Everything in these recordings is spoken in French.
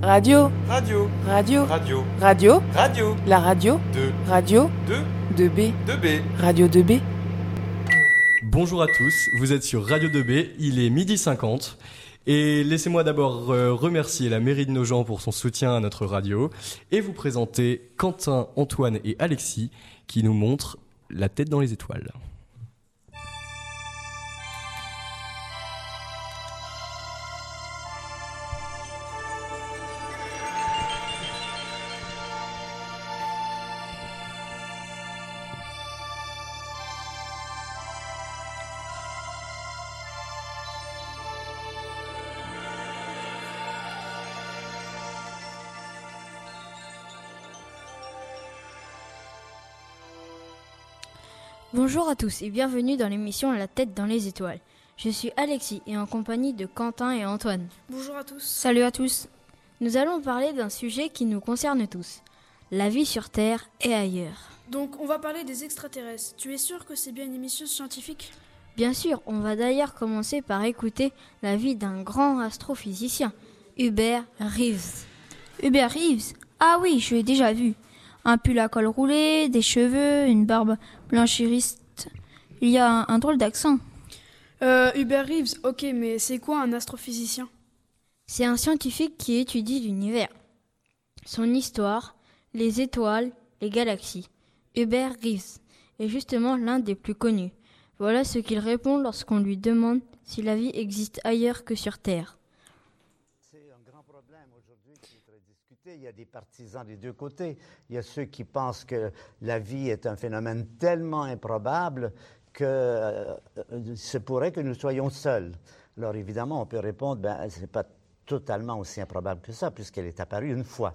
Radio, Radio, radio, radio, radio, radio, la radio, 2, radio. 2, 2B, 2B. radio 2B. Bonjour à tous, vous êtes sur Radio 2B, il est midi 50. Et laissez-moi d'abord euh, remercier la mairie de Nogent pour son soutien à notre radio et vous présenter Quentin, Antoine et Alexis qui nous montrent la tête dans les étoiles. Bonjour à tous et bienvenue dans l'émission La tête dans les étoiles. Je suis Alexis et en compagnie de Quentin et Antoine. Bonjour à tous. Salut à tous. Nous allons parler d'un sujet qui nous concerne tous. La vie sur Terre et ailleurs. Donc on va parler des extraterrestres. Tu es sûr que c'est bien une émission scientifique? Bien sûr, on va d'ailleurs commencer par écouter la vie d'un grand astrophysicien, Hubert Reeves. Hubert Reeves? Ah oui, je l'ai déjà vu. Un pull à col roulé, des cheveux, une barbe blanchiriste. Il y a un, un drôle d'accent. Euh, Hubert Reeves, ok, mais c'est quoi un astrophysicien? C'est un scientifique qui étudie l'univers, son histoire, les étoiles, les galaxies. Hubert Reeves est justement l'un des plus connus. Voilà ce qu'il répond lorsqu'on lui demande si la vie existe ailleurs que sur Terre. C'est un grand problème aujourd'hui qui est Il y a des partisans des deux côtés. Il y a ceux qui pensent que la vie est un phénomène tellement improbable que euh, se pourrait que nous soyons seuls. Alors évidemment, on peut répondre, ben, ce n'est pas totalement aussi improbable que ça, puisqu'elle est apparue une fois.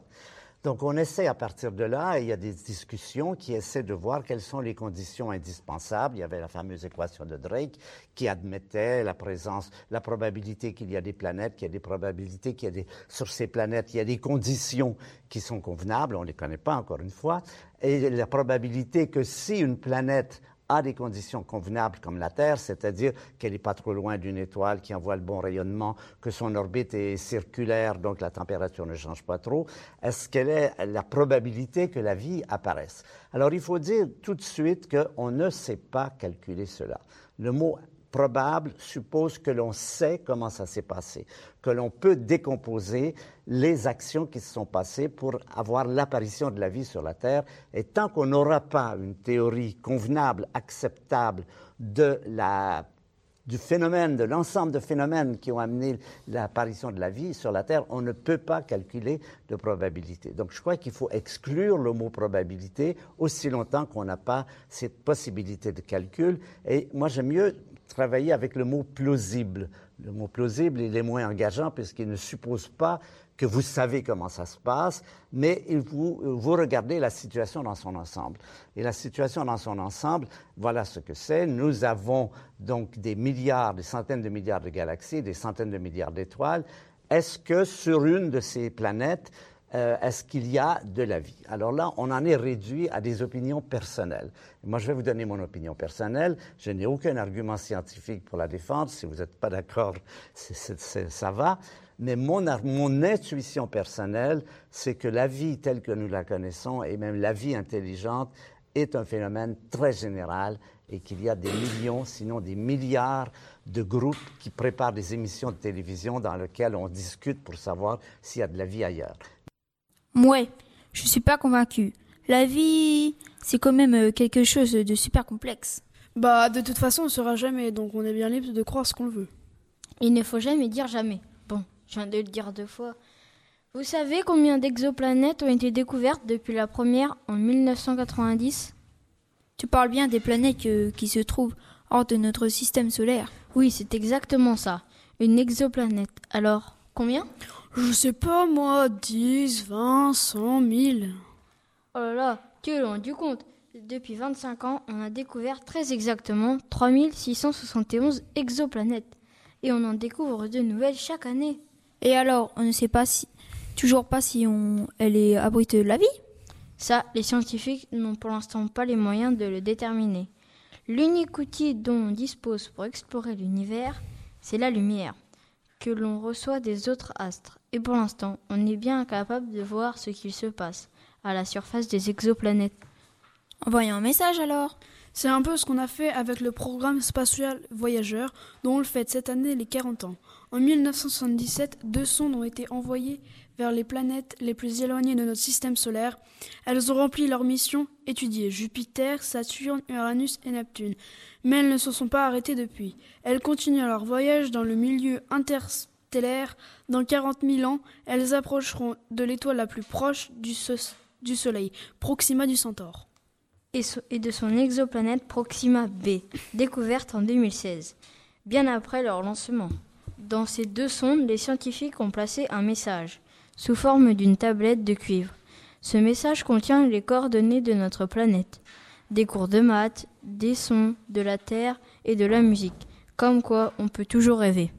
Donc on essaie à partir de là, il y a des discussions qui essaient de voir quelles sont les conditions indispensables. Il y avait la fameuse équation de Drake qui admettait la présence, la probabilité qu'il y a des planètes, qu'il y a des probabilités qu'il y a des, sur ces planètes, il y a des conditions qui sont convenables, on ne les connaît pas encore une fois, et la probabilité que si une planète a des conditions convenables comme la Terre, c'est-à-dire qu'elle n'est pas trop loin d'une étoile qui envoie le bon rayonnement, que son orbite est circulaire, donc la température ne change pas trop, est-ce qu'elle est la probabilité que la vie apparaisse? Alors il faut dire tout de suite qu'on ne sait pas calculer cela. Le mot probable suppose que l'on sait comment ça s'est passé, que l'on peut décomposer les actions qui se sont passées pour avoir l'apparition de la vie sur la Terre. Et tant qu'on n'aura pas une théorie convenable, acceptable de la du phénomène, de l'ensemble de phénomènes qui ont amené l'apparition de la vie sur la Terre, on ne peut pas calculer de probabilité. Donc je crois qu'il faut exclure le mot probabilité aussi longtemps qu'on n'a pas cette possibilité de calcul. Et moi, j'aime mieux travailler avec le mot plausible. Le mot plausible, il est moins engageant puisqu'il ne suppose pas que vous savez comment ça se passe, mais vous, vous regardez la situation dans son ensemble. Et la situation dans son ensemble, voilà ce que c'est. Nous avons donc des milliards, des centaines de milliards de galaxies, des centaines de milliards d'étoiles. Est-ce que sur une de ces planètes, euh, est-ce qu'il y a de la vie? Alors là, on en est réduit à des opinions personnelles. Moi, je vais vous donner mon opinion personnelle. Je n'ai aucun argument scientifique pour la défendre. Si vous n'êtes pas d'accord, ça va. Mais mon intuition personnelle, c'est que la vie telle que nous la connaissons, et même la vie intelligente, est un phénomène très général et qu'il y a des millions, sinon des milliards de groupes qui préparent des émissions de télévision dans lesquelles on discute pour savoir s'il y a de la vie ailleurs. Ouais, je suis pas convaincu. La vie, c'est quand même euh, quelque chose de super complexe. Bah de toute façon on ne saura jamais, donc on est bien libre de croire ce qu'on veut. Il ne faut jamais dire jamais. Bon, je viens de le dire deux fois. Vous savez combien d'exoplanètes ont été découvertes depuis la première en 1990 Tu parles bien des planètes qui se trouvent hors de notre système solaire. Oui, c'est exactement ça. Une exoplanète. Alors, combien? Je sais pas moi, 10, 20, 100, 1000. Oh là là, tu es loin du compte. Depuis 25 ans, on a découvert très exactement 3671 exoplanètes. Et on en découvre de nouvelles chaque année. Et alors, on ne sait pas si, toujours pas si on, elle est abrite de la vie? Ça, les scientifiques n'ont pour l'instant pas les moyens de le déterminer. L'unique outil dont on dispose pour explorer l'univers, c'est la lumière, que l'on reçoit des autres astres. Et pour l'instant, on est bien incapable de voir ce qu'il se passe à la surface des exoplanètes. Envoyez un message alors. C'est un peu ce qu'on a fait avec le programme spatial Voyageur, dont on le fête cette année les 40 ans. En 1977, deux sondes ont été envoyées vers les planètes les plus éloignées de notre système solaire. Elles ont rempli leur mission, étudier Jupiter, Saturne, Uranus et Neptune. Mais elles ne se sont pas arrêtées depuis. Elles continuent leur voyage dans le milieu Dans 40 000 ans, elles approcheront de l'étoile la plus proche du, du Soleil, Proxima du Centaure et de son exoplanète Proxima b, découverte en 2016, bien après leur lancement. Dans ces deux sondes, les scientifiques ont placé un message, sous forme d'une tablette de cuivre. Ce message contient les coordonnées de notre planète, des cours de maths, des sons, de la Terre et de la musique. Comme quoi, on peut toujours rêver.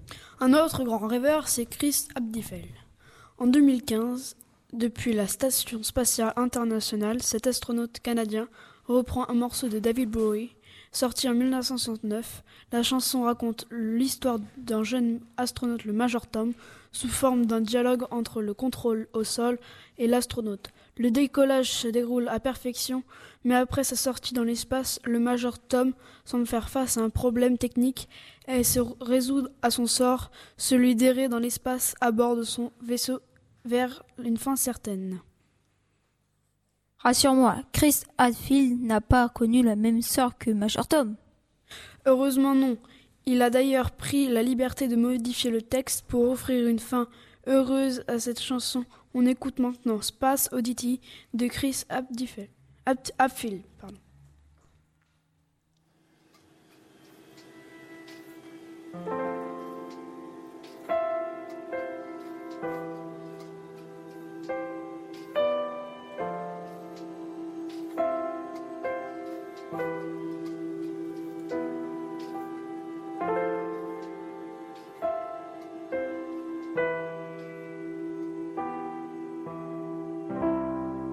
Un autre grand rêveur, c'est Chris Abdifel. En 2015, depuis la Station spatiale internationale, cet astronaute canadien reprend un morceau de David Bowie, sorti en 1969. La chanson raconte l'histoire d'un jeune astronaute, le Major Tom, sous forme d'un dialogue entre le contrôle au sol et l'astronaute. Le décollage se déroule à perfection, mais après sa sortie dans l'espace, le Major Tom semble faire face à un problème technique et se résout à son sort, celui d'errer dans l'espace à bord de son vaisseau vers une fin certaine. Rassure-moi, Chris Hadfield n'a pas connu la même sort que Major Tom. Heureusement non. Il a d'ailleurs pris la liberté de modifier le texte pour offrir une fin heureuse à cette chanson. On écoute maintenant Space Oddity de Chris Hadfield.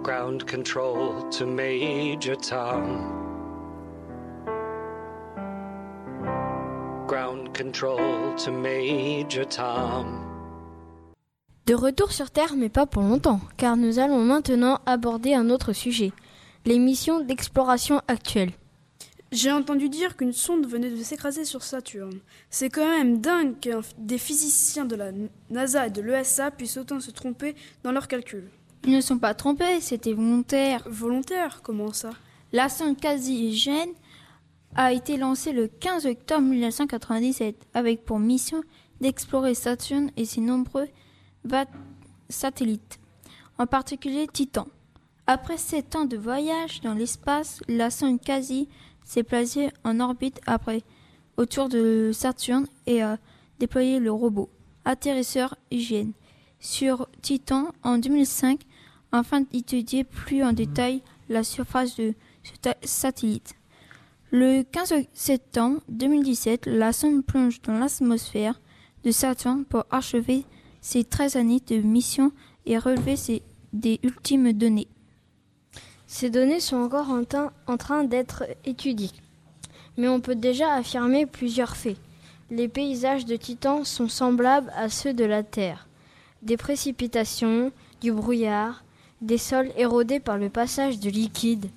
Ground control to Major Tom. Ground control to Major Tom. De retour sur Terre, mais pas pour longtemps, car nous allons maintenant aborder un autre sujet, les missions d'exploration actuelles. J'ai entendu dire qu'une sonde venait de s'écraser sur Saturne. C'est quand même dingue que des physiciens de la NASA et de l'ESA puissent autant se tromper dans leurs calculs. Ils ne sont pas trompés, c'était volontaire. Volontaire Comment ça? La sonde quasi-hygiène a été lancée le 15 octobre 1997 avec pour mission d'explorer Saturne et ses nombreux satellites, en particulier Titan. Après sept ans de voyage dans l'espace, la sonde quasi s'est placée en orbite après autour de Saturne et a déployé le robot atterrisseur hygiène sur Titan en 2005 afin d'étudier plus en détail la surface de ce satellite. Le 15 septembre 2017, la sonde plonge dans l'atmosphère de Saturne pour achever ses 13 années de mission et relever ses, des ultimes données. Ces données sont encore en, en train d'être étudiées, mais on peut déjà affirmer plusieurs faits. Les paysages de Titan sont semblables à ceux de la Terre. Des précipitations, du brouillard, des sols érodés par le passage de liquide.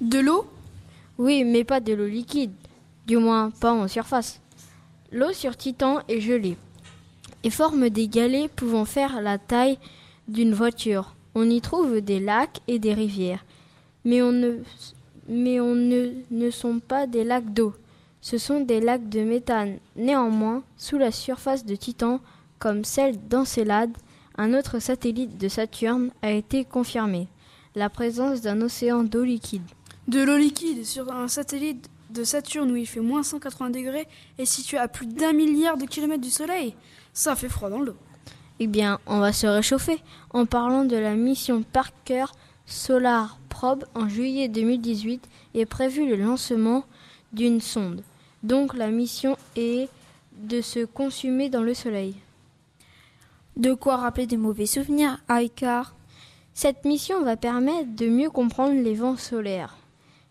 De l'eau? Oui, mais pas de l'eau liquide, du moins pas en surface. L'eau sur Titan est gelée et forme des galets pouvant faire la taille d'une voiture. On y trouve des lacs et des rivières, mais on ne, mais on ne, ne sont pas des lacs d'eau. Ce sont des lacs de méthane. Néanmoins, sous la surface de Titan, comme celle d'Encelade, un autre satellite de Saturne a été confirmé, la présence d'un océan d'eau liquide. De l'eau liquide sur un satellite de Saturne où il fait moins 180 degrés et situé à plus d'un milliard de kilomètres du Soleil Ça fait froid dans l'eau. Eh bien, on va se réchauffer en parlant de la mission Parker Solar Probe en juillet 2018 est prévu le lancement d'une sonde. Donc la mission est de se consumer dans le Soleil. De quoi rappeler des mauvais souvenirs à Cette mission va permettre de mieux comprendre les vents solaires,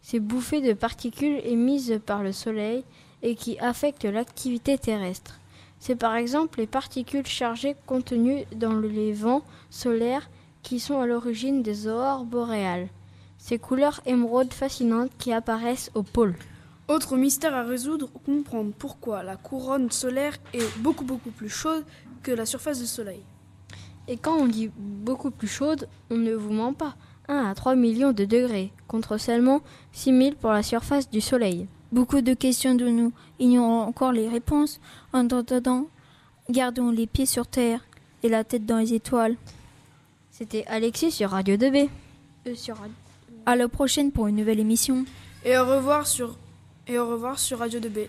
ces bouffées de particules émises par le Soleil et qui affectent l'activité terrestre. C'est par exemple les particules chargées contenues dans les vents solaires qui sont à l'origine des aurores boréales. Ces couleurs émeraudes fascinantes qui apparaissent au pôle. Autre mystère à résoudre, comprendre pourquoi la couronne solaire est beaucoup beaucoup plus chaude que la surface du Soleil. Et quand on dit beaucoup plus chaude, on ne vous ment pas. 1 à 3 millions de degrés, contre seulement 6 000 pour la surface du Soleil. Beaucoup de questions de nous ignorons encore les réponses. En attendant, gardons les pieds sur terre et la tête dans les étoiles. C'était Alexis sur Radio 2B. Euh, sur... À la prochaine pour une nouvelle émission. Et au revoir sur, et au revoir sur Radio 2B.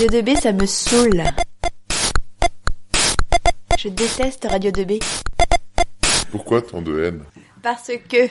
Radio 2B, ça me saoule. Je déteste Radio 2B. Pourquoi tant de haine? Parce que